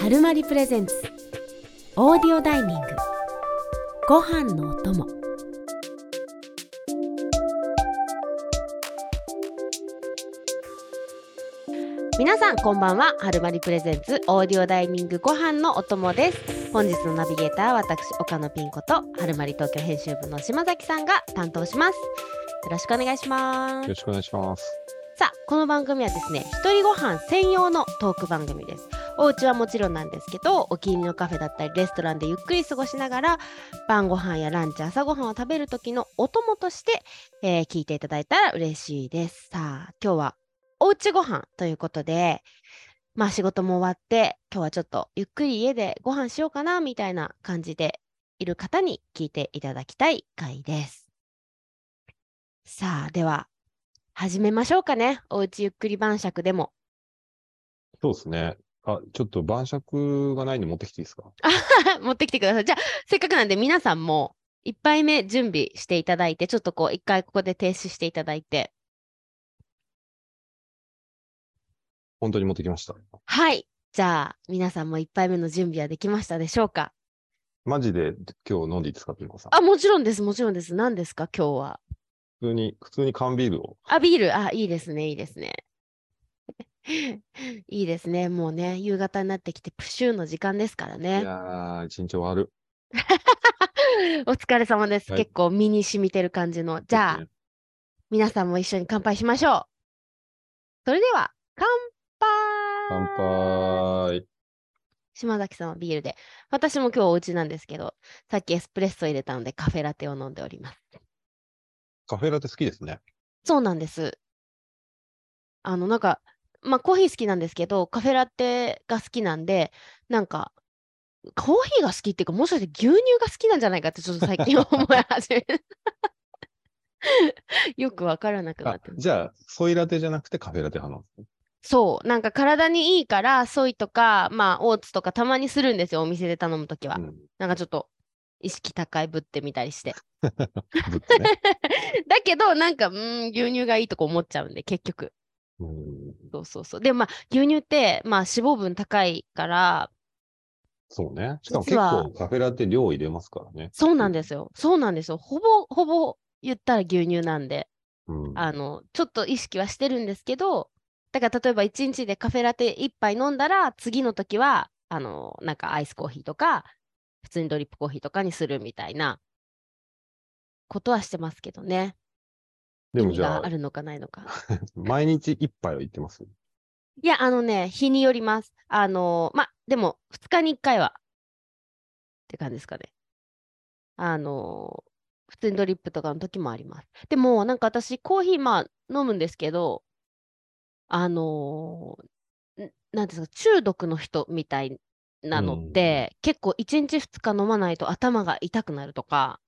春まりプレゼンツ。オーディオダイニング。ご飯のお供。皆さんこんばんは。春まりプレゼンツ。オーディオダイニングご飯のお供です。本日のナビゲーター私岡野ピン子と春まり東京編集部の島崎さんが担当します。よろしくお願いします。よろしくお願いします。さあこの番組はですね一人ご飯専用のトーク番組ですお家はもちろんなんですけどお気に入りのカフェだったりレストランでゆっくり過ごしながら晩ご飯やランチ朝ご飯を食べる時のお供として、えー聞いていただいたら嬉しいですさあ今日はおうちご飯ということでまあ仕事も終わって今日はちょっとゆっくり家でご飯しようかなみたいな感じでいる方に聞いていただきたい回ですさあでは始めましょうかね。おうちゆっくり晩酌でも。そうですね。あ、ちょっと晩酌がないんで持ってきていいですか？持ってきてください。じゃあ、せっかくなんで皆さんも1杯目準備していただいて、ちょっとこう一回ここで停止していただいて。本当に持ってきました。はい。じゃあ、皆さんも1杯目の準備はできましたでしょうか？マジで今日飲んでいいですかピン子さん？あ、もちろんです。もちろんです。何ですか今日は？普通に、普通に缶ビールを。あ、ビール。あ、いいですね。いいですね。いいですね。もうね、夕方になってきて、プシューの時間ですからいね。やー、一日終わる。お疲れ様です。はい結構身に染みてる感じの。じゃあ、ね皆さんも一緒に乾杯しましょう。それでは、乾杯乾杯。島崎さんはビールで。私も今日お家なんですけど、さっきエスプレッソ入れたのでカフェラテを飲んでおります。カフェラテ好きですね。そうなんです。あの、なんか、まあコーヒー好きなんですけど、カフェラテが好きなんで、なんか、コーヒーが好きっていうか、もしかして牛乳が好きなんじゃないかってちょっと最近 思い始める。よくわからなくなあって、じゃあ、ソイラテじゃなくてカフェラテ派なんですね。そう、なんか体にいいから、ソイとか、まあ、オーツとかたまにするんですよ、お店で頼むときは。うん。なんかちょっと、意識高いぶってみたりして。ね。だけど、なんか、うーん、牛乳がいいとこ思っちゃうんで、結局。うん。そうそうそう。でもまあ、牛乳って、まあ、脂肪分高いから、そうね。しかも結構カフェラテ量入れますからね。そうなんですよ。そうなんですよ。ほぼ、ほぼ言ったら牛乳なんで、うん。あの、ちょっと意識はしてるんですけど、だから例えば1日でカフェラテ1杯飲んだら、次の時は、あの、なんかアイスコーヒーとか、普通にドリップコーヒーとかにするみたいなことはしてますけどね。でもじゃあ、があるのかないのか。毎日一杯は言ってます？いや、あのね、日によります。あの、ま、でも、2日に1回は、って感じですかね。あの、普通にドリップとかの時もあります。でも、なんか私、コーヒー、まあ、飲むんですけど、あのーんなんですか、中毒の人みたいなのって、結構1日2日飲まないと頭が痛くなるとか、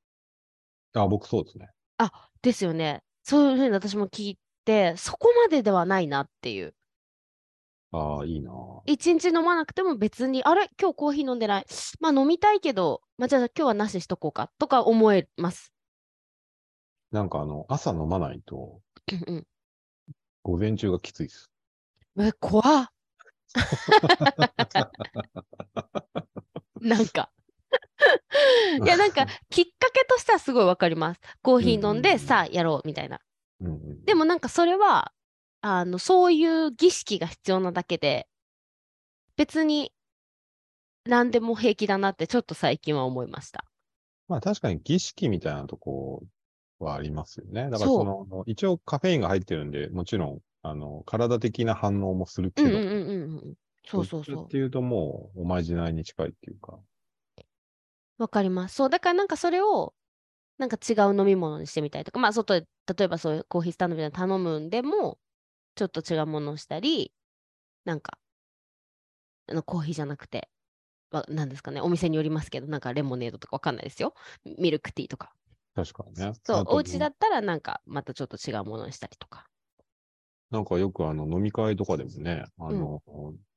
あ、僕そうですね。あ、ですよね。そういうふうに私も聞いて、そこまでではないなっていう。ああ、いいなぁ一日飲まなくても別に、あれ？今日コーヒー飲んでない？まあ飲みたいけど、まあじゃあ今日はなししとこうかとか思えます。なんかあの、朝飲まないと、うんうん午前中がきついです。え、怖っ。なんか。いや、なんか、きっかけとしてはすごいわかります。コーヒー飲んで、さあやろうみたいな。でもなんかそれは、あの、そういう儀式が必要なだけで、別に何でも平気だなってちょっと最近は思いました。まあ確かに儀式みたいなとこはありますよね。だからその、一応カフェインが入ってるんで、もちろん、あの、体的な反応もするけど、うんうんうんう。そうそうそうっ。ていうともう、おまじないに近いっていうか。わかります。そう、だからなんかそれを、なんか違う飲み物にしてみたりとか、まあ外で、例えばそういうコーヒースタンドみたいなの頼むんでも、ちょっと違うものをしたり、なんか、あのコーヒーじゃなくて、わなんですかね、お店によりますけど、なんかレモネードとかわかんないですよ。ミルクティーとか。確かにね。そうお家だったらなんかまたちょっと違うものにしたりとか。なんかよくあの、飲み会とかでもね、あの、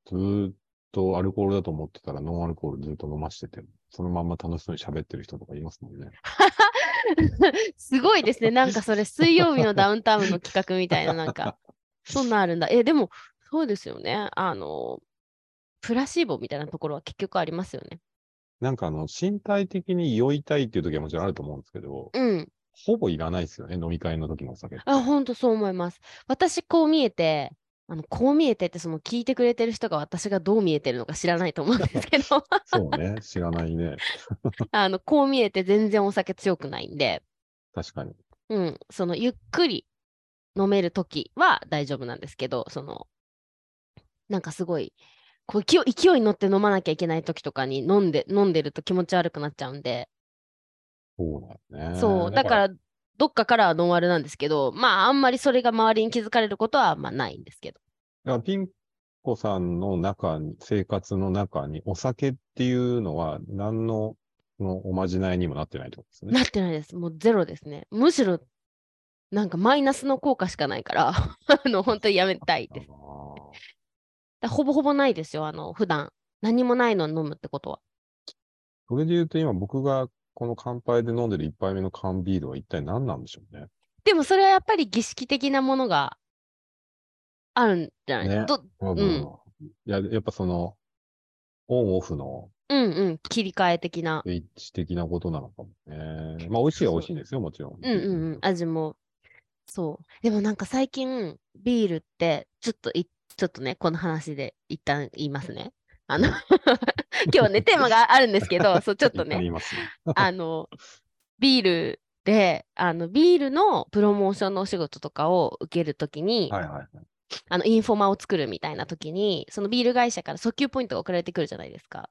ずーっとアルコールだと思ってたらノンアルコールずっと飲ましてて、そのまんま楽しそうに喋ってる人とかいますもんね。すごいですね。なんかそれ水曜日のダウンタウンの企画みたいな、なんか、そんなんあるんだ。え、でも、そうですよね。あの、プラシーボみたいなところは結局ありますよね。なんかあの、身体的に酔いたいっていう時はもちろんあると思うんですけど、うん。ほぼいらないですよね、飲み会の時のお酒。あ、ほんとそう思います。私、こう見えて、あの、こう見えてって、その聞いてくれてる人が私がどう見えてるのか知らないと思うんですけど、そうね、知らないね。あの、こう見えて全然お酒強くないんで、確かに。うん、そのゆっくり飲めるときは大丈夫なんですけど、その、なんかすごい、こう勢い勢いに乗って飲まなきゃいけないときとかに飲んで、飲んでると気持ち悪くなっちゃうんで、そうだよね。そう、だから、どっかからはノンアルなんですけど、まあ、あんまりそれが周りに気づかれることは、まあ、ないんですけど。だからピン子さんの中に、生活の中にお酒っていうのは何のそのおまじないにもなってないってことですね。なってないです。もうゼロですね。むしろ、なんかマイナスの効果しかないから、あの、本当にやめたいです。ほぼほぼないですよ、あの、普段。何もないのを飲むってことは。それで言うと今僕がこの乾杯で飲んでる一杯目の缶ビールは一体何なんでしょうね。でもそれはやっぱり儀式的なものがあるんじゃない、ねどうんいや、やっぱその、オンオフのうんうん、切り替え的な。スイッチ的なことなのかもね。まあ美味しいは美味しいんですよ、もちろん。うんうんうん、味も。そう。でもなんか最近、ビールって、ちょっとい、ちょっとね、この話で一旦言いますね。あの、今日はね、テーマがあるんですけど、そう、ちょっとね。あの、ビールで、あの、ビールのプロモーションのお仕事とかを受けるときに、はいはいはい。あの、インフォマを作るみたいなときに、そのビール会社から訴求ポイントが送られてくるじゃないですか。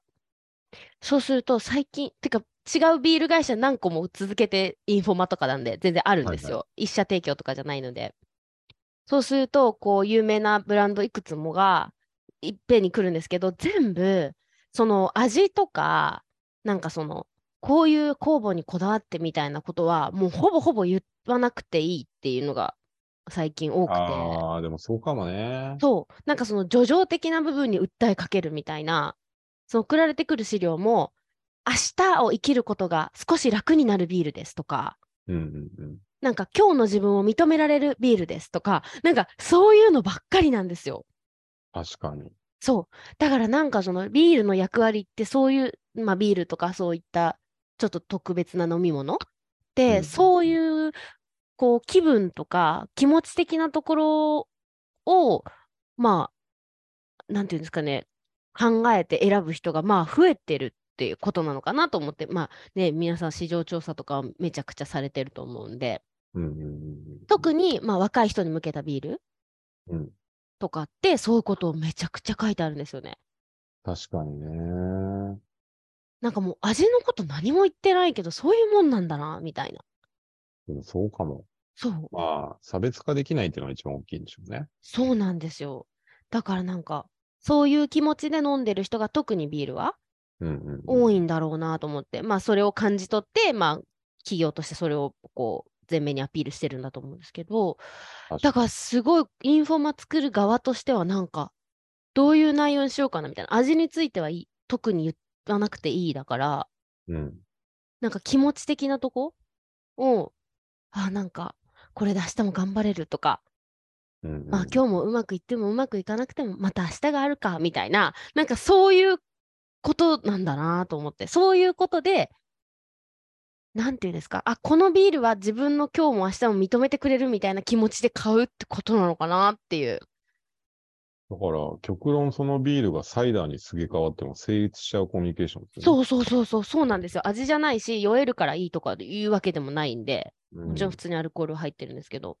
そうすると、最近、てか、違うビール会社何個も続けてインフォマとかなんで、全然あるんですよ。はい一社提供とかじゃないので。そうすると、こう、有名なブランドいくつもが、いっぺんに来るんですけど、全部、その味とか、なんかその、こういう酵母にこだわってみたいなことは、もうほぼほぼ言わなくていいっていうのが最近多くて。ああ、でもそうかもね。そう、なんかその叙情的な部分に訴えかけるみたいな、その送られてくる資料も、明日を生きることが少し楽になるビールですとか、うんうんうん。なんか今日の自分を認められるビールですとか、なんかそういうのばっかりなんですよ。確かに。そう。だからなんかそのビールの役割ってそういう、まあビールとかそういったちょっと特別な飲み物？で、うんそういうこう気分とか気持ち的なところを、まあ、なんていうんですかね、考えて選ぶ人がまあ増えてるっていうことなのかなと思って、まあね、皆さん市場調査とかめちゃくちゃされてると思うんで。特にまあ若い人に向けたビールうん。とかってそういうことをめちゃくちゃ書いてあるんですよね。確かにね。なんかもう味のこと何も言ってないけど、そういうもんなんだな、みたいな。でもそうかも。そう、まあ、差別化できないっていうのが一番大きいんでしょうね。そうなんですよ。だからなんか、そういう気持ちで飲んでる人が特にビールはうんうんうん。多いんだろうなと思って、まあそれを感じ取って、まあ企業としてそれをこう前面にアピールしてるんだと思うんですけど、確だからすごいインフォマ作る側としてはなんか、どういう内容にしようかなみたいな。味についてはいい特に言わなくていいだから、うん。なんか気持ち的なとこを、あ、なんか、これで明日も頑張れるとか、うんうんまあ今日もうまくいってもうまくいかなくても、また明日があるか、みたいな、なんかそういうことなんだなと思って、そういうことで、なんていうんですか、あ、このビールは自分の今日も明日も認めてくれるみたいな気持ちで買うってことなのかなっていう。だから、極論そのビールがサイダーにすげ替わっても成立しちゃうコミュニケーションね。そうそうそうそう、そうなんですよ。味じゃないし、酔えるからいいとかいうわけでもないんで、うん。もちろん普通にアルコールは入ってるんですけど。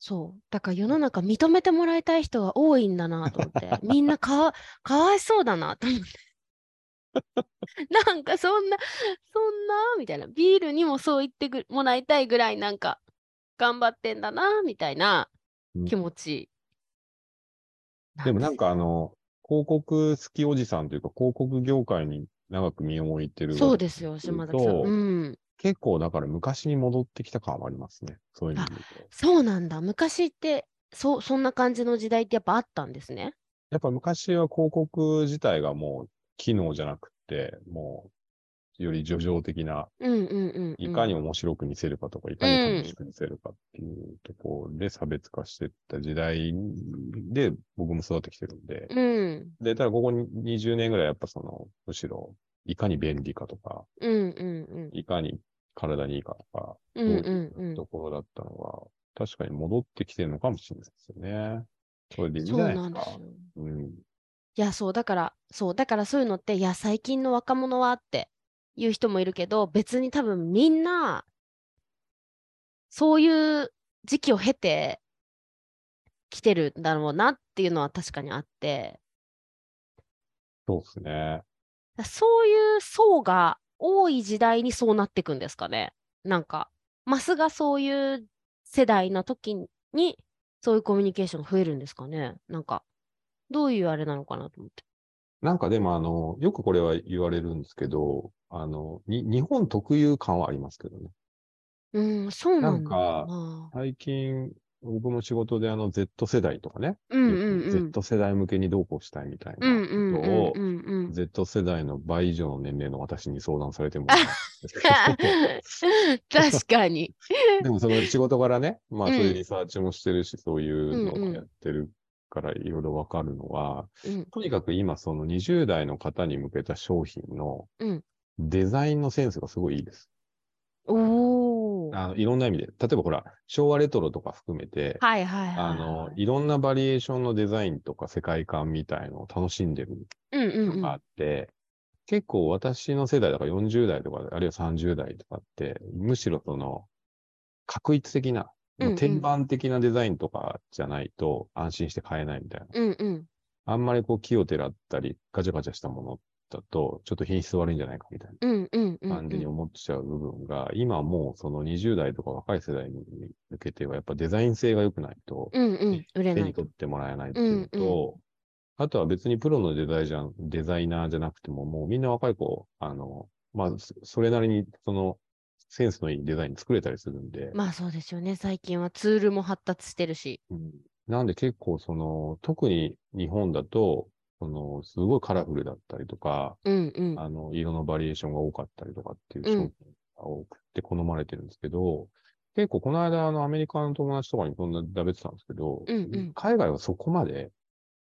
そう。だから世の中認めてもらいたい人が多いんだなと思って。みんなかわかわいそうだなと思って。なんかそんな、そんな、みたいな。ビールにもそう言ってくもらいたいぐらいなんか頑張ってんだな、みたいなうん気持ち。でもなんかあの、広告好きおじさんというか、広告業界に長く身を置いてる。そうですよ、島崎さん。とうん。結構だから昔に戻ってきた感はありますね。そういうの。そうなんだ。昔って、そう、そんな感じの時代ってやっぱあったんですね。やっぱ昔は広告自体がもう機能じゃなくて、もうより叙情的な。いかに面白く見せるかとか、いかに楽しく見せるかっていうところで差別化していった時代で僕も育ってきてるんで、うんで、ただここに20年ぐらいやっぱその、むしろ、いかに便利かとか。いかに体にいいかとか、うんうところだったのが、確かに戻ってきてるのかもしれないですよね。それでいいんじそうゃないですかなんですよ。。うん。いや、そう、だから、そう、だからそういうのって、いや、最近の若者はっていう人もいるけど、別に多分みんな、そういう時期を経てきてるんだろうなっていうのは確かにあって、そうですね。そういう層が多い時代にそうなっていくんですかね。なんか、マスがそういう世代の時に、そういうコミュニケーションが増えるんですかね。なんか、どういうあれなのかなと思って。なんかでもあの、よくこれは言われるんですけど、あの、に、日本特有感はありますけどね。うん、そうなんかな。最近、僕も仕事であの Z 世代とかね、うんうんうん。Z 世代向けにどうこうしたいみたいなうんうんことをう、んうんうん。Z 世代の倍以上の年齢の私に相談されても 確かに。でもその仕事からね、まあうんそういうリサーチもしてるし、そういうのうんうんをやってるからいろいろわかるのは、うんとにかく今その20代の方に向けた商品のうんデザインのセンスがすごいいいです。おー。あのいろんな意味で。例えばほら、昭和レトロとか含めて、はいはいはいはい。あの、いろんなバリエーションのデザインとか世界観みたいのを楽しんでるうんうんうん。のがあって、結構私の世代だから40代とか、あるいは30代とかって、むしろその、確一的な、うんうん天板的なデザインとかじゃないと安心して買えないみたいな。うんうん。あんまりこう木をてらったり、ガチャガチャしたものだと、ちょっと品質悪いんじゃないかみたいうんうんうん。な感じに思っちゃう部分が、今もうその20代とか若い世代に向けては、やっぱデザイン性が良くないと、手に取。ってもらえないっていうのと、あとは別にプロのデザイデザイナーじゃなくても、もうみんな若い子、あの、まあ、そそれなりにそのセンスのいいデザイン作れたりするんで、まあそうですよね。最近はツールも発達してるし。うんなんで結構その、特に日本だと、その、すごいカラフルだったりとか、うんうん。あの、色のバリエーションが多かったりとかっていう商うん品が多くて好まれてるんですけど、結構この間、あの、アメリカの友達とかにそんなだべってたんですけど、うんうん海外はそこまで、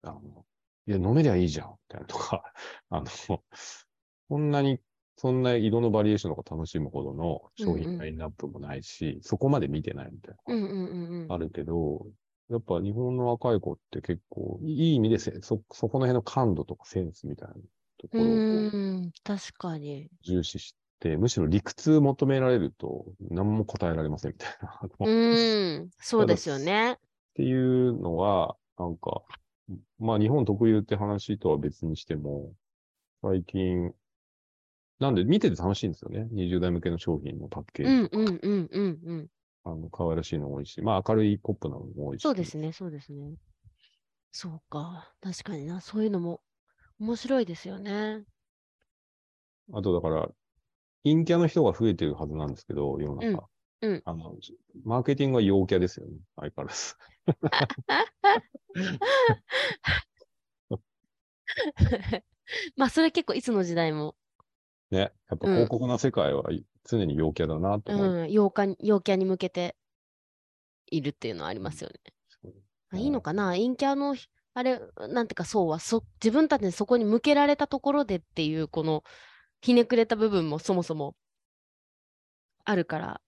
あの、いや、飲めりゃいいじゃん、みたいなとか、あの、そんなに、そんな色のバリエーションとか楽しむほどの商うんうん品ラインナップもないし、そこまで見てないみたいな。うんうんうんうん。あるけど、やっぱ日本の若い子って結構、いい意味でせそ、そこの辺の感度とかセンスみたいなとこうろを確かに。重視して、むしろ理屈求められると何も答えられませんみたいな。あうん、そうですよね。ていうのは、なんか、まあ日本特有って話とは別にしても、最近、なんで見てて楽しいんですよね。20代向けの商品のパッケうージとか。んうんうんうんうん。あの、可愛らしいのも多いし、まあ明るいポップなのも多いし。そうですね、そうですね。そうか。確かにな。そういうのも面白いですよね。あとだから、陰キャの人が増えてるはずなんですけど、世の中。うんうんあの、マーケティングは陽キャですよね。相変わらず。まあ、それ結構いつの時代も、ね。やっぱうん広告の世界は常に陽キャだなと思う。うん、陽キャ陽キャに向けているっていうのはありますよね。あいいのかな？陰キャのひ、あれ、なんていうか、そうはそ、自分たちにそこに向けられたところでっていう、この、ひねくれた部分もそもそもあるから、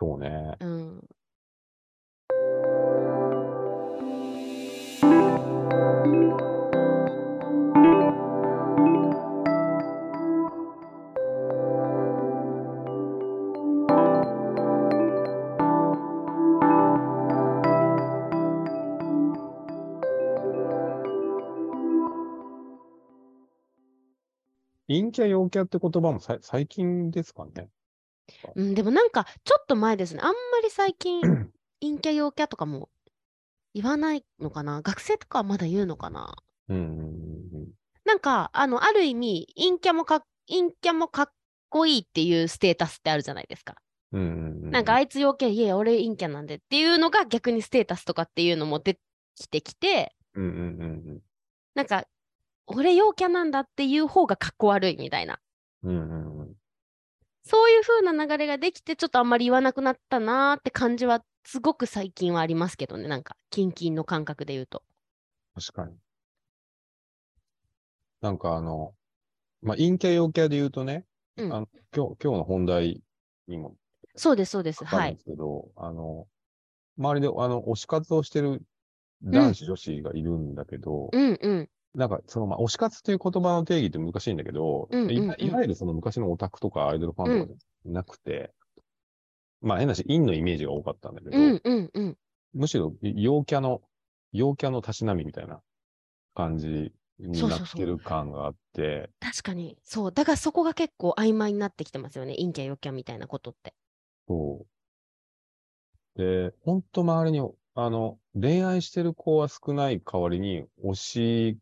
そうね。うん。キャ陽キャって言葉もさ最近ですかね。うん、でもなんか、ちょっと前ですね。あんまり最近、陰キャ陽キャとかも言わないのかな？学生とかはまだ言うのかな？うんうんうんなんか、あの、ある意味、陰キャもか、陰キャもかっこいいっていうステータスってあるじゃないですか。うん。うんうんうんなんか、あいつ陽キャ、いや、俺陰キャなんでっていうのが逆にステータスとかっていうのも出てきてきて、うんうんうんなんか、俺陽キャなんだっていう方がかっこ悪いみたいな。うんうんうん。そういう風な流れができて、ちょっとあんまり言わなくなったなーって感じは、すごく最近はありますけどね、なんか、キンキンの感覚で言うと。確かに。なんかあの、まあ、陰キャ陽キャで言うとね、うんあの今日、今日の本題にもそうです、そうです。はいで。すけど、あの、周りで、あの、推し活をしてる男子、女子がいるんだけど、うんうん。なんか、その、まあ、推し活という言葉の定義って難しいんだけど、うんうんうんいわいわゆるその昔のオタクとかアイドルファンとかじゃなくて、まあ、変なし、陰のイメージが多かったんだけど、うんうんうん。むしろ陽キャの、陽キャのたしなみみたいな感じになってる感があって、確かに。そう。だからそこが結構曖昧になってきてますよね。陰キャ、陽キャみたいなことって。そう。で、ほんと周りに、あの、恋愛してる子は少ない代わりに、推し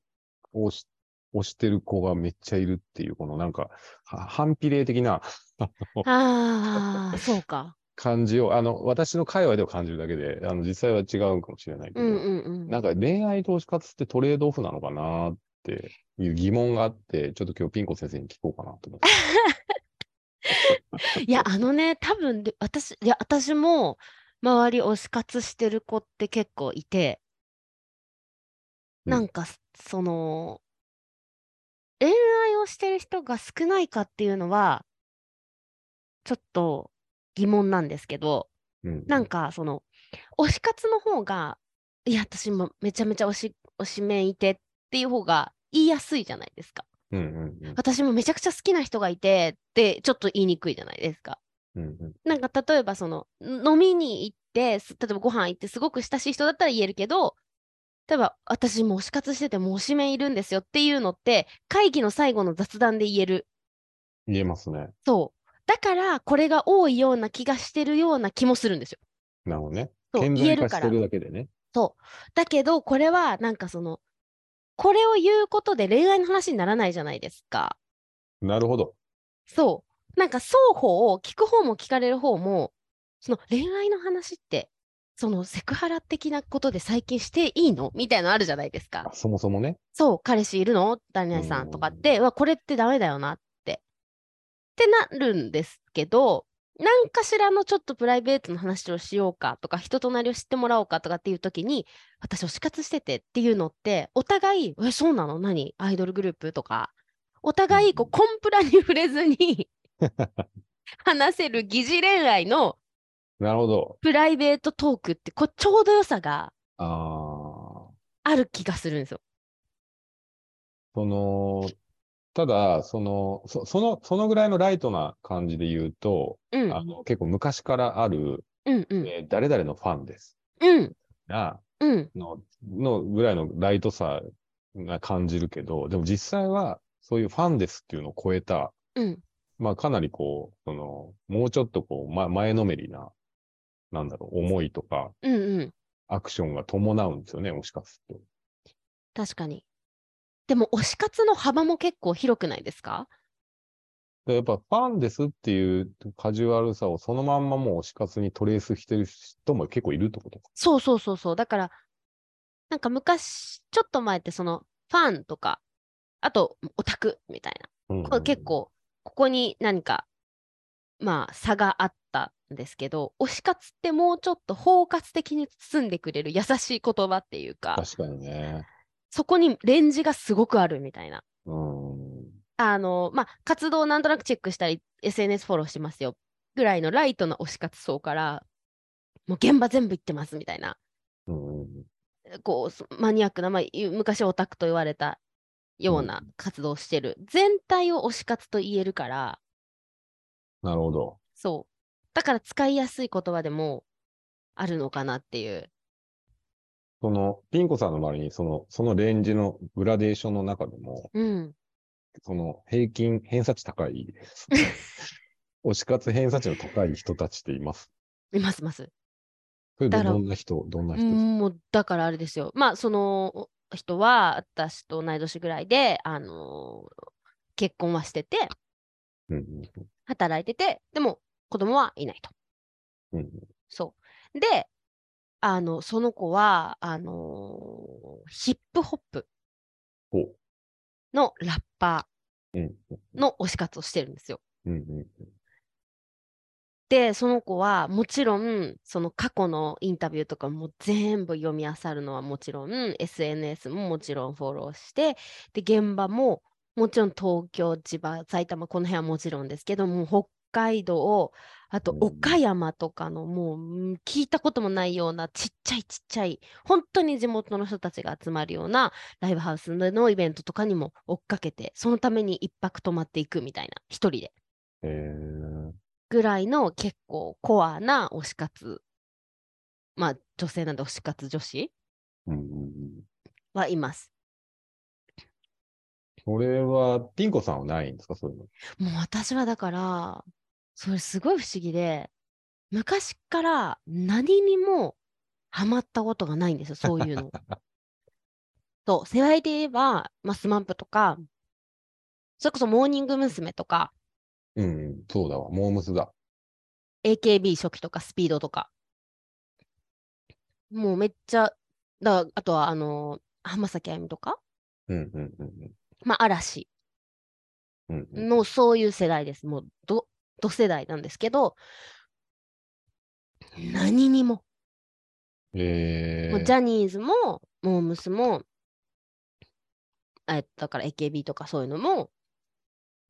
をし、推してる子がめっちゃいるっていう、このなんか、は反比例的なあのああ、そうか。感じを、あの、私の界隈では感じるだけで、あの、実際は違うかもしれないけど、うんうんうん。なんか恋愛投資活ってトレードオフなのかなっていう疑問があって、ちょっと今日ピン子先生に聞こうかなと思って。いや、あのね、多分で私、いや、私も周り推し活してる子って結構いて、うんなんか、その、恋愛をしてる人が少ないかっていうのは、ちょっと疑問なんですけど、うん。なんか、その、推し活の方が、いや、私もめちゃめちゃ推し、推しメンいてっていう方が言いやすいじゃないですか。うんうんうん。私もめちゃくちゃ好きな人がいてって、ちょっと言いにくいじゃないですか。うんうんなんか例えばその飲みに行ってす例えばご飯行ってすごく親しい人だったら言えるけど例えば私もう推し活しててもう推しメンいるんですよっていうのって会議の最後の雑談で言える言えますね。そうだからこれが多いような気がしてるような気もするんですよなるほどね。そう顕言えるからだけでね。だけどこれはなんかそのこれを言うことで恋愛の話にならないじゃないですかなるほど。そうなんか双方聞く方も聞かれる方もその恋愛の話ってそのセクハラ的なことで最近していいの？みたいなのあるじゃないですか。あ。そもそもね。そう、彼氏いるの？何々さんとかって、うわ、これってダメだよなって。ってなるんですけど、何かしらのちょっとプライベートの話をしようかとか、人となりを知ってもらおうかとかっていう時に、私推し活しててっていうのって、お互い、え、そうなの？何？アイドルグループとか、お互いこうコンプラに触れずに話せる疑似恋愛のなるほど。プライベートトークってこうちょうど良さがああ。ある気がするんですよ。その、ただ、その、そその、そのぐらいのライトな感じで言うと、うん、あの、結構昔からある、うん、うん、えー誰々のファンです。うん、が、うん、の、のぐらいのライトさが感じるけど、でも実際は、そういうファンですっていうのを超えた、うん。まあかなりこう、その、もうちょっとこう、ま、前のめりな、なんだろう、思いとか、うんうん。アクションが伴うんですよね、推し活って。確かに。でも推し活の幅も結構広くないですか？でやっぱファンですっていうカジュアルさをそのまんまもう推し活にトレースしてる人も結構いるってことか。そうそうそうそう。だから、なんか昔、ちょっと前ってそのファンとか、あとオタクみたいな。うんこれ結。構、ここに何か、まあ差があったんですけど、推し活ってもうちょっと包括的に包んでくれる優しい言葉っていうか、確かにね。そこにレンジがすごくあるみたいな。うん。あの、まあ、活動をなんとなくチェックしたり、SNS フォローしてますよ、ぐらいのライトな推し活層から、もう現場全部行ってますみたいな、うん。こう、そマニアックな、まあ、昔オタクと言われたようなうん活動をしてる、全体を推し活と言えるから、なるほど。そう。だから使いやすい言葉でもあるのかなっていう。その、ピンコさんの周りに、その、そのレンジのグラデーションの中でも、うん。その、平均、偏差値高い、推し活偏差値の高い人たちっています。いますいます。それでどんな人、どんなう人もうだからあれですよ。まあ、その人は私と同い年ぐらいで、あのー結婚はしてて、うんうん働いてて、でも子供はいないと。うんうんそう。で、あの、その子は、あのーヒップホップのラッパうん。の推し活をしてるんですよ。うんうんで、その子はもちろん、その過去のインタビューとかも全部読み漁るのはもちろん、SNS ももちろんフォローして、で、現場ももちろん東京、千葉、埼玉、この辺はもちろんですけども、北海道、あとうん岡山とかのもううん聞いたこともないようなちっちゃいちっちゃい、本当に地元の人たちが集まるようなライブハウスのイベントとかにも追っかけて、そのために一泊泊まっていくみたいな、一人で。えー、ぐらいの結構コアな推し活、まあ女性なんで推し活女子。はいます。それは、ピンコさんはないんですか？そういうの。もう私はだから、それすごい不思議で、昔から何にもハマったことがないんですよ、そういうの。そう、世代で言えば、まあ、スマップとか、それこそモーニング娘。とか、うんうん、そうだわ。モー娘。だ。AKB 初期とかスピードとか。もうめっちゃ、だあとはあの浜崎あゆみとか、うんうんうんまあ、嵐うん。うんうん、のそういう世代です。もうど、ど世代なんですけど、何にも。えー、もうジャニーズも、モームスも、えだから AKB とかそういうのも、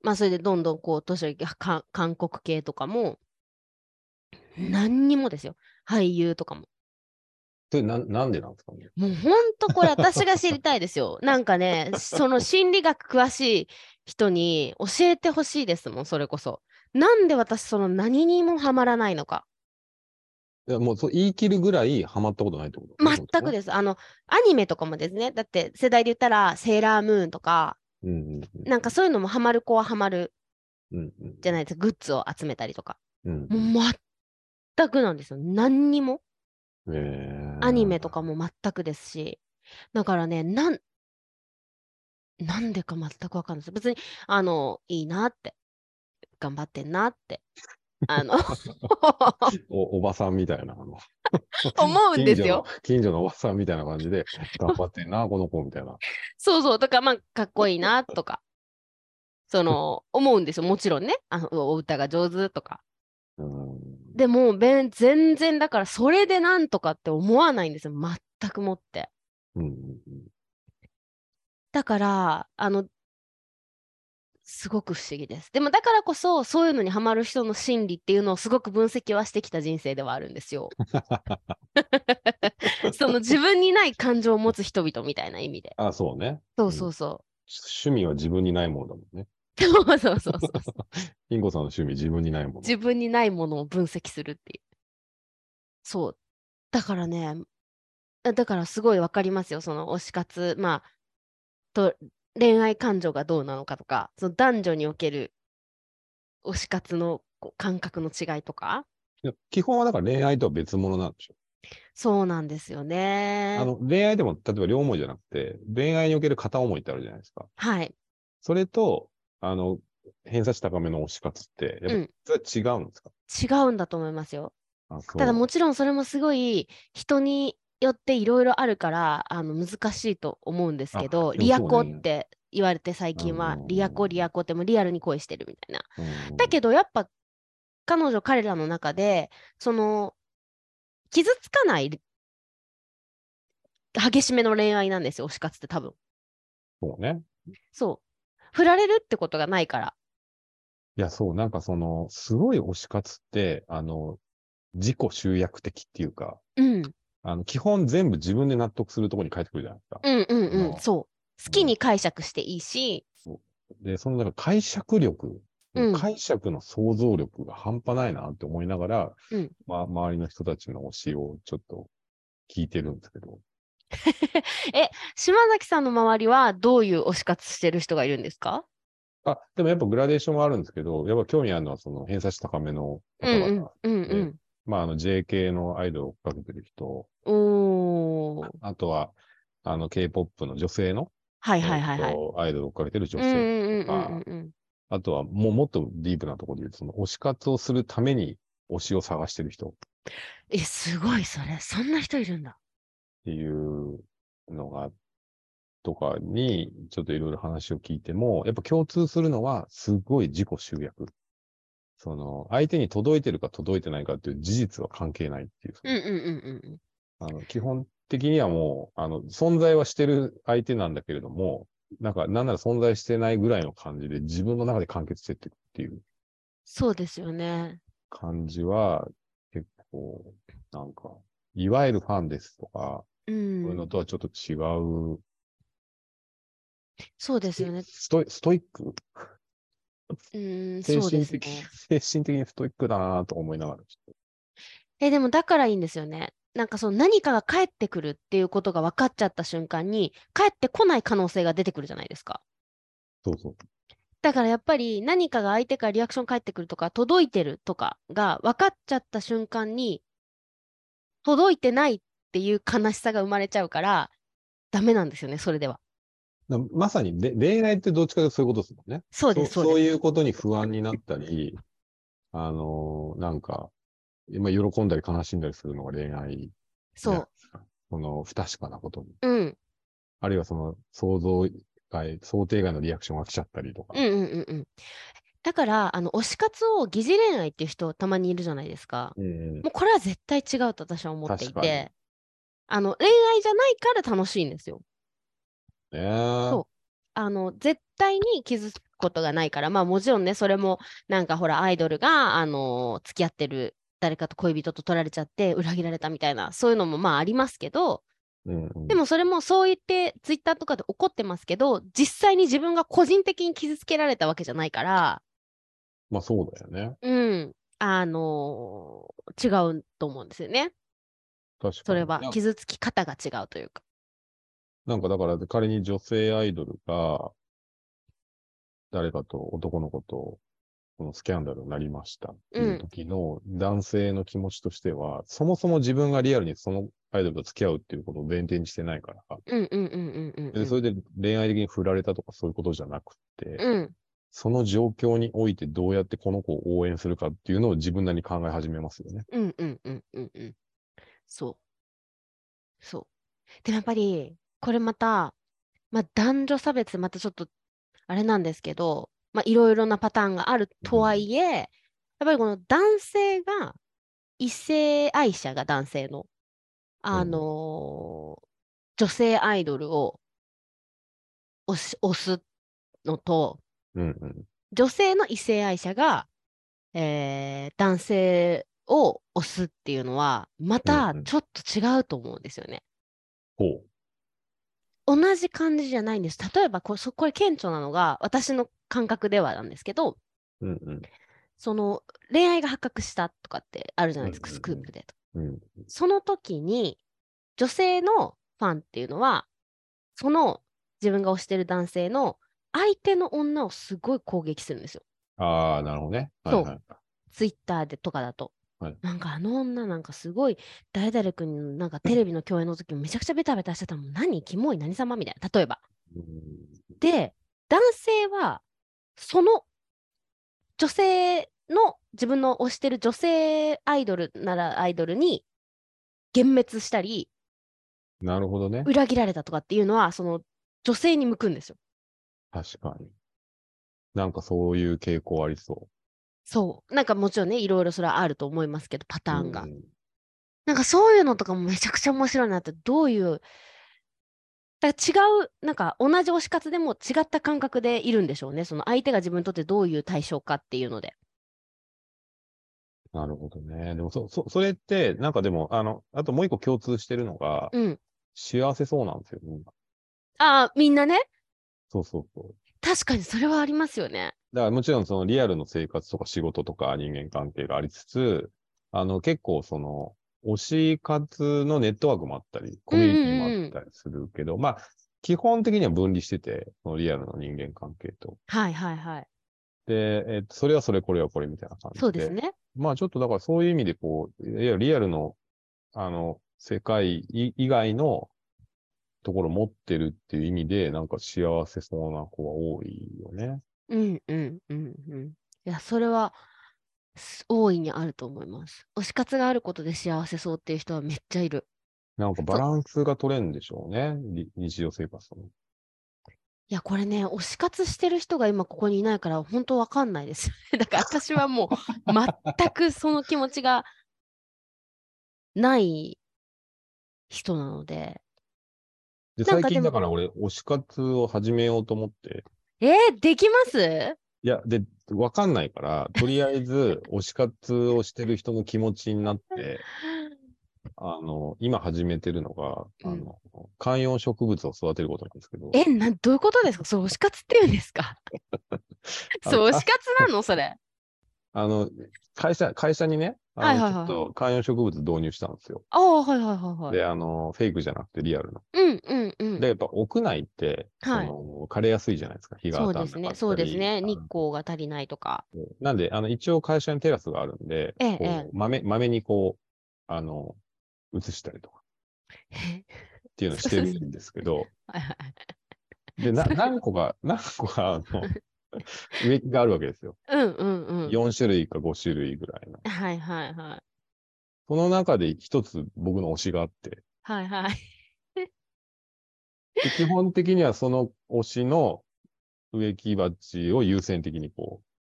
まあそれでどんどんこう、年をか韓国系とかも、何にもですよ。俳優とかも。それななんでなんですかね？もうほんとこれ私が知りたいですよ。なんかね、その心理学詳しい人に教えてほしいですもん、それこそ。なんで私その何にもハマらないのか。いやもうそう言い切るぐらいハマったことないってこと？全くですす。あの、アニメとかもですね、だって世代で言ったらセーラームーンとか、ね。うんうんうん。なんかそういうのもハマる子はハマるうんうん。じゃないですか、グッズを集めたりとか。うんもう全くなんですよ。何にも。アニメとかも全くですし、だからね、なん、なんでか全くわかんないです。別に、あの、いいなって、頑張ってんなって、あの、おおばさんみたいな、あの、思うんですよ。近所の。おばさんみたいな感じで、頑張ってんな、この子みたいな。そうそう、とか、まあ、かっこいいなとか、その、思うんですよ。もちろんね、あの、お歌が上手とか。うん。でも、全然、だから、それでなんとかって思わないんですよ。全くもって。うんうんうん。だから、あの、すごく不思議です。でもだからこそ、そういうのにハマる人の心理っていうのをすごく分析はしてきた人生ではあるんですよ。その自分にない感情を持つ人々みたいな意味で。あ、そうね。そうそうそ趣味は自分にないものだもんね。う。そうそうそうそう。ピンコさんの趣味自分にないもの。自分にないものを分析するっていう。そう。だからね、あだからすごいわかりますよ。その推し活、まあ、と恋愛感情がどうなのかとか、その男女における推し活の感覚の違いとか。基本はだから恋愛とは別物なんでしょ。そうなんですよね。あの、恋愛でも、例えば両思いじゃなくて、恋愛における片思いってあるじゃないですか。はい。それと、あの、偏差値高めの推し活って、やっぱうんそれは違うんですか、違うんだと思いますよ。ただもちろんそれもすごい人によっていろいろあるからあの難しいと思うんですけど、リアコって言われて最近はうんリアコリアコってもうリアルに恋してるみたいな。うんだけどやっぱ彼女彼らの中でその傷つかない激しめの恋愛なんですよ推し活って多分。そうね。そう。振られるってことがないから。いや、そう、なんかその、すごい推し活って、あの、自己集約的っていうか、うん。あの、基本全部自分で納得するところに返ってくるじゃないですか。うんうんうん。まあそう。好きに解釈していいし、で、そのなんか解釈力、うん解釈の想像力が半端ないなって思いながら、うんまあ、周りの人たちの推しをちょっと聞いてるんですけど、島崎さんの周りはどういう推し活してる人がいるんですか？あ、でもやっぱグラデーションはあるんですけど、やっぱ興味あるのはその偏差値高めのうん方々。うんうんうん。まあ、あの JK のアイドルを追っかけてる人、おー。あとは、あの K-POP の女性の、はいはいはいはい。えっとアイドルを追っかけてる女うんうん性。うんうんうん。あとは、もうもっとディープなところで言うと、その推し活をするために推しを探してる人っえ、すごいそれ。そんな人いるんだ。ていうのがとかにちょっといろいろ話を聞いても、やっぱ共通するのはすごい自己集約。その、相手に届いてるか届いてないかっていう事実は関係ないっていう。うんうんうんうん。あの基本的にはもう、あの、存在はしてる相手なんだけれども、なんか、なんなら存在してないぐらいの感じで自分の中で完結してってるっていうそうですよね。感じは、結構、なんか、いわゆるファンですとか、う。そういうんのとはちょっと違う、そうですよね。ストイストイック？うん、精神的、ね。精神的にストイックだなと思いながら、え、でもだからいいんですよね。なんかその何かが返ってくるっていうことが分かっちゃった瞬間に、返ってこない可能性が出てくるじゃないですか。とそうそう。だからやっぱり何かが相手からリアクション返ってくるとか、届いてるとかが分かっちゃった瞬間に、届いてないっていう悲しさが生まれちゃうから、ダメなんですよね、それでは。なまさにれ恋愛ってどっちかというとそういうことですもんね。そうです、そそううです。いうことに不安になったり、あのーなんか、今喜んだり悲しんだりするのが恋愛そう。その不確かなことに。うん。あるいはその想像外、想定外のリアクションが来ちゃったりとか。うんうんうんうん。だから、あの、推し活を疑似恋愛っていう人たまにいるじゃないですか。うんうんもうこれは絶対違うと私は思っていて、あの、恋愛じゃないから楽しいんですよ。そうあの、絶対に傷つくことがないから、まあもちろんね、それもなんかほら、アイドルが、あの、付き合ってる誰かと恋人と取られちゃって裏切られたみたいな、そういうのもまあありますけど、うんうんでもそれもそう言ってツイッターとかで怒ってますけど、実際に自分が個人的に傷つけられたわけじゃないから、まあそうだよね。うん、あの違うと思うんですよね。確かに。それは傷つき方が違うというか。なんかだから仮に女性アイドルが誰かと男の子とこのスキャンダルになりましたっていう時の男性の気持ちとしては、そもそも自分がリアルにそのアイドルと付き合うっていうことを前提にしてないから、うんうんうんうんうんうん。でそれで恋愛的に振られたとかそういうことじゃなくて、うん、その状況においてどうやってこの子を応援するかっていうのを自分なりに考え始めますよね。うんうんうんうんうん。そう。そう。でもやっぱり、これまた、まあ男女差別またちょっと、あれなんですけど、まあいろいろなパターンがあるとはいえ、やっぱりこの男性が、異性愛者が男性の、あのー女性アイドルを推し推すのと、うんうん。女性の異性愛者が、えー男性を推すっていうのは、またうんうんちょっと違うと思うんですよね。ほう。同じ感じじゃないんです。例えばここれ顕著なのが、私の感覚ではなんですけど、うんうん。その恋愛が発覚したとかってあるじゃないですか、うんうんうんスクープでと。うん。その時に、女性のファンっていうのは、その自分が推してる男性の相手の女をすごい攻撃するんですよ。ああ、なるほどね。はいそうはい。ツイッターでとかだと。はい。なんかあの女なんかすごい誰々君のなんかテレビの共演の時めちゃくちゃベタベタしてたもん。何キモい何様？みたいな。例えば。うん。で男性はその女性の自分の推してる女性アイドルならアイドルに幻滅したりなるほどね。裏切られたとかっていうのはその女性に向くんですよ。確かに。なんかそういう傾向ありそそうなんかもちろんねいろいろそれはあると思いますけどパう。ターンが、うんなんかそういうのとかもめちゃくちゃ面白いなって、どういう、だから違う、なんか同じ推し活でも違った感覚でいるんでしょうね。その相手が自分にとってどういう対象かっていうので。なるほどね。でもそ、そ、それって、なんかでも、あの、あともう一個共通してるのが、うん。幸せそうなんですよ、みんな。ああ、みんなね。そうそうそう。確かにそれはありますよね。だからもちろんそのリアルの生活とか仕事とか人間関係がありつつ、あの結構その推し活のネットワークもあったり、コミュニティもあったりするけど、まあ基本的には分離してて、そのリアルの人間関係と。はいはいはい。で、えっと、それはそれ、これはこれみたいな感じで。そうですね。まあちょっとだからそういう意味でこう、いやリアルの、あの、世界い以外のところを持ってるっていう意味で、なんか幸せそうな子は多いよね。うんうんうんうん。いや、それはす大いにあると思います。推し活があることで幸せそうっていう人はめっちゃいる。なんかバランスが取れんでしょうね。り日常生活の。いや、これね、推し活してる人が今ここにいないから、本当わかんないです。だから私はもう、全くその気持ちがない人なので。で、最近だから俺、推し活を始めようと思って、えー、できます？いや、で、わかんないから、とりあえず、推し活をしてる人の気持ちになって、あの、今始めてるのが、うん。あの、観葉植物を育てることなんですけど、え、なん、どういうことですか？それ推し活って言うんですか？そう、推し活なの？それ。あの、会社、会社にね、あの、はいはいはいちょっと観葉植物導入したんですよ。ああ、はいはいはいはい。で、あの、フェイクじゃなくてリアルな。うんうんうん。で、やっぱ屋内って、はいその枯れやすいじゃないですか、日がそうですね。当たんなかったりそうですね。日光が足りないとか。なんで、あの、一応会社にテラスがあるんで、ええまめ、まめにこう、あの、移したりとかえっていうのをしてるんですけど、はいはいで、な、何個か、何個か、あの、植木があるわけですよ。うんうんうん。4種類か5種類ぐらいの。はいはいはい。その中で一つ僕の推しがあって、はいはい。で基本的にはその推しの植木鉢を優先的にこう、あ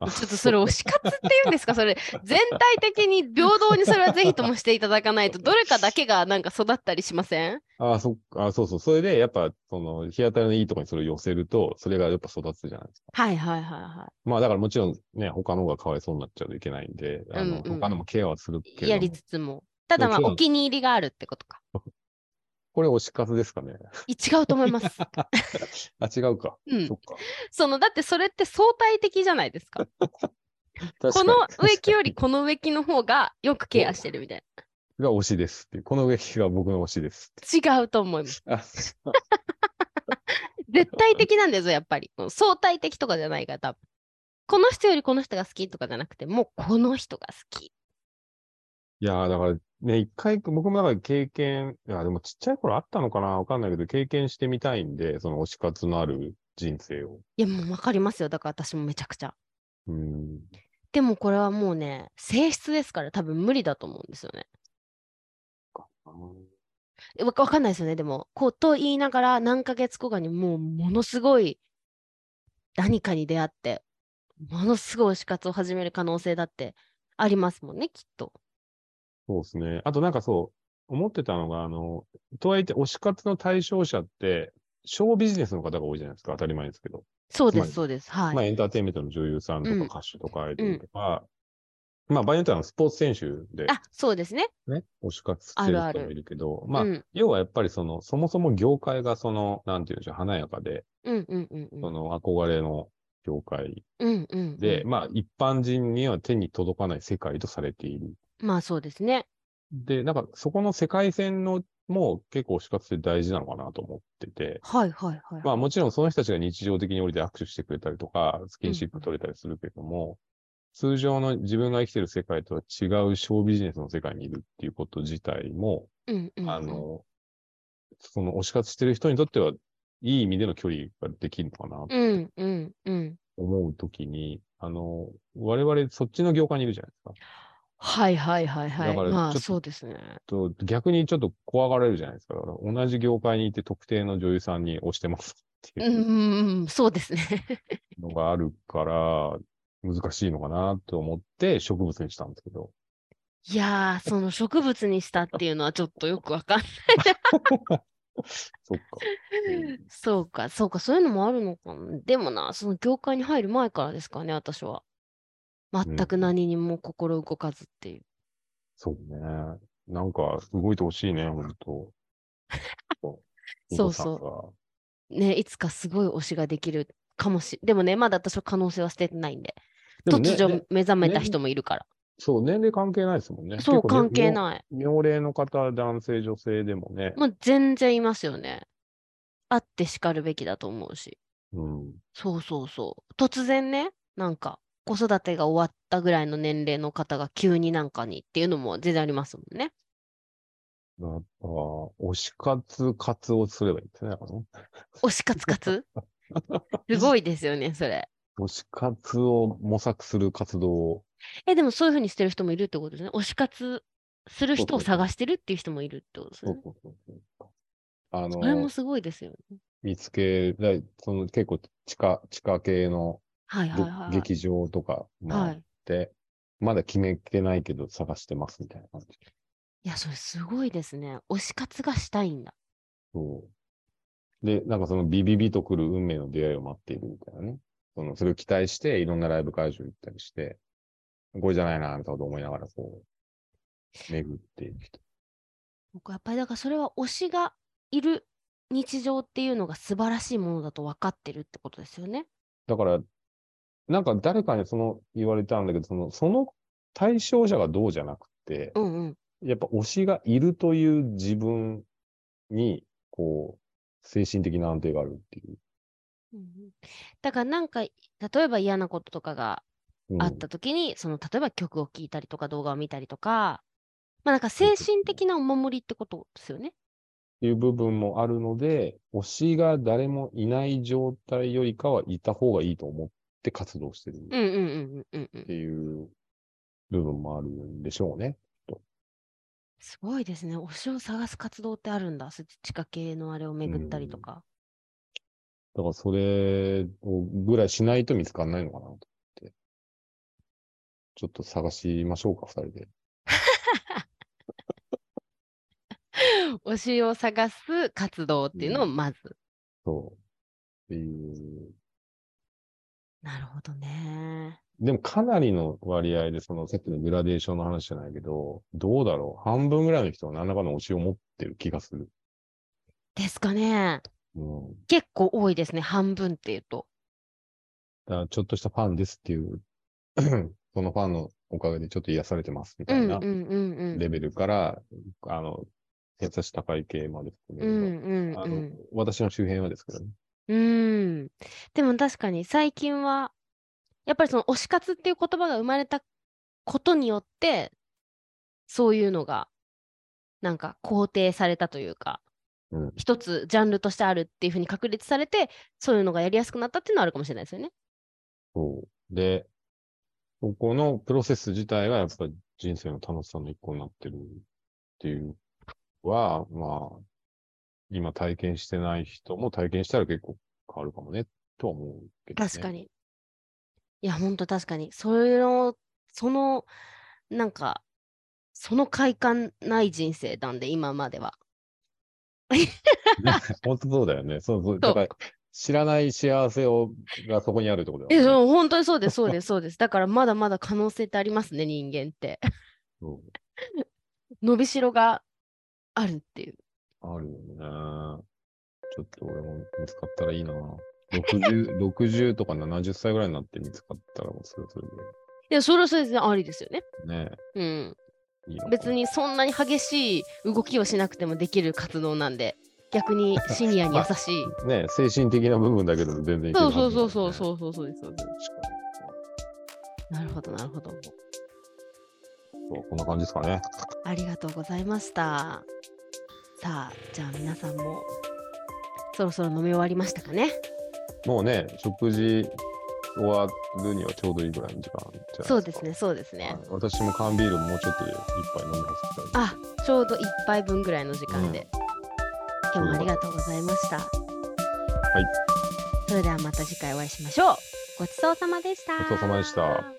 ちょっとそれ推し活って言うんですか？それ全体的に平等にそれはぜひともしていただかないとどれかだけがなんか育ったりしません？あそっかあ、そうそう。それで、やっぱ、その、日当たりのいいところにそれを寄せると、それがやっぱ育つじゃないですか。はいはいはいはまあ、だからもちろんね、他の方がかわいそうになっちゃうといけないんで、あの、うんうん他のもケアはするけれど。やりつつも。ただまあお気に入りがあるってことか。これ推し活ですかね。い違うと思います。あ、違うか。うんそっか。そのだってそれって相対的じゃないですか。確かにこの植木よりこの植木の方がよくケアしてるみたいが推しです。この植木が僕の推しです。違うと思います。あ、絶対的なんですよ、やっぱり。うん相対的とかじゃないから、多分。この人よりこの人が好きとかじゃなくて、もうこの人が好き。いやーだからね、一回、僕もだから経験、いや、でもちっちゃい頃あったのかなわかんないけど、経験してみたいんで、その推し活のある人生を。いや、もうわかりますよ。だから私もめちゃくちゃ。うん。でもこれはもうね、性質ですから多分無理だと思うんですよね。わかんないですよね。でも、こうと言いながら何ヶ月後かにもうものすごい何かに出会って、ものすごい推し活を始める可能性だってありますもんね、きっと。そうですね。あとなんかそう、思ってたのが、あの、とはいって推し活の対象者って、ショービジネスの方が多いじゃないですか。当たり前ですけど。そうで、すりそうです。はい。まあエンターテインメントの女優さんとうんか歌手とかアイドルとか、まあ場合によってはスポーツ選手であ、そうですね。ね、推し活してるあるある人もいるけど、まあ、うん、要はやっぱりその、そもそも業界がその、なんていうんでしょう、華やかで、うん、うん、うんうん。その憧れの業界うん、うん。で、うんまあ一般人には手に届かない世界とされている。まあそうですね。で、なんかそこの世界線のも結構推し活って大事なのかなと思ってて、はい、はい、はい。まあもちろんその人たちが日常的に降りて握手してくれたりとか、スキンシップ取れたりするけども、通常の自分が生きてる世界とは違うショービジネスの世界にいるっていうこと自体も、うん、うんうん。あの、その推し活してる人にとっては、いい意味での距離ができるのかなとうん、うん、うん。思うときに、あの、我々そっちの業界にいるじゃないですか。はい、はい、はい、はい。だからまあそうですね。と逆にちょっと怖がられるじゃないですか。だから同じ業界にいて特定の女優さんに推してますってうん、いううん、うん、そうですね。のがあるから、難しいのかなと思って植物にしたんですけど。いやー、その植物にしたっていうのはちょっとよくわかんない。そっか。うんそうか、そうか、そういうのもあるのかな。でもな、その業界に入る前からですかね、私は。全くうん何にも心動かずっていう。そうね。なんか動いてほしいね、本当そうそうね、いつかすごい推しができるかもしでもね、まだ私は可能性は捨ててないんで、でもね突如ね目覚めたね人もいるから。そう、年齢関係ないですもんね。そう、ね関係ない。妙妙齢の方、男性、女性でもね。もう全然いますよね。あってしかるべきだと思うし。うん。そうそうそう。突然ね、なんか子育てが終わったぐらいの年齢の方が急になんかにっていうのも全然ありますもんね。やっぱ、推し活、活をすればいいんですね。推し活活？すごいですよね、それ。推し活を模索する活動を。え、でもそういうふうにしてる人もいるってことですね。推し活する人を探してるっていう人もいるってことですね。そうそうそうそう。あのそれもすごいですよね。見つけられ、その結構地下、地下系のはいはいはいはい。劇場とかもあっはい。て、まだ決めてないけど探してますみたいな感じ。いや、それすごいですね。推し活がしたいんだ。そう。で、なんかそのビビビと来る運命の出会いを待っているみたいなね。その、それを期待して、いろんなライブ会場行ったりして、これじゃないな、みたいなこと思いながら、こう、巡っていく人。僕やっぱりだからそれは推しがいる日常っていうのが素晴らしいものだと分かってるってことですよね。だから、なんか誰かにその言われたんだけど、その、その対象者がどうじゃなくて、うんうん。やっぱ推しがいるという自分に、こう、精神的な安定があるっていう。うんうんだからなんか例えば嫌なこととかがうんあった時に、その例えば曲を聴いたりとか動画を見たりとかまあなんか精神的なお守りってことですよね。いう部分もあるので、推しが誰もいない状態よりかはいた方がいいと思って活動してるっうんうんうんうんうんうんて。いう部分もあるんでしょうね。すごいですね。推しを探す活動ってあるんだ。地下系のあれを巡ったりとか。だからそれをぐらいしないと見つかんないのかなと思って。ちょっと探しましょうか、二人で。推しを探す活動っていうのをまず。そう。っていう。なるほどね。でもかなりの割合で、そのさっきのグラデーションの話じゃないけど、どうだろう？半分ぐらいの人は何らかの推しを持ってる気がする。ですかね。うん。結構多いですね。半分っていうと。だからちょっとしたファンですっていう、そのファンのおかげでちょっと癒されてますみたいなうんうんうんうん。レベルから、あの、優し高い系まで含めうればんうんあのうん。私の周辺はですけどね。うん。でも確かに最近は、やっぱりその推し活っていう言葉が生まれたことによって、そういうのが、なんか肯定されたというか、うん一つジャンルとしてあるっていうふうに確立されて、そういうのがやりやすくなったっていうのはあるかもしれないですよね。そう。で、そこのプロセス自体がやっぱり人生の楽しさの一個になってるっていうは、まあ、今体験してない人も体験したら結構変わるかもね、とは思うけどね。確か。に。いや、ほんと確かに。それの、その、なんか、その快感ない人生なんで、今までは。本当そうだよね。そうそう。だから、知らない幸せをがそこにあるってことだえ、よね。そう、本当にそうです、そうです、そうです。だから、まだまだ可能性ってありますね、人間って。伸びしろがあるっていう。あるよね。ちょっと俺も見つかったらいいな。60、60とか70歳ぐらいになって見つかったらもうそれそれいや、それはそれでありですよね。でね、うん。別。にそんなに激しい動きをしなくてもできる活動なんで、逆にシニアに優しい。ね、精神的な部分だけでも全然いけるそうそうそうそうそうそうそうです。なるほど、なるほど。そうこんな感じですかね。ありがとうございました。さあ、じゃあ皆さんもそろそろ飲み終わりましたかね？もうね、食事終わるにはちょうどいいぐらいの時間じゃないですか。そうですね、そうですねはい。私も缶ビールもうちょっとで一杯飲み干すくらいあ、ちょうど1杯分ぐらいの時間で。今日もありがとうございました。はいそれではまた次回お会いしましょう。ごちそうさまでした。ごちそうさまでした。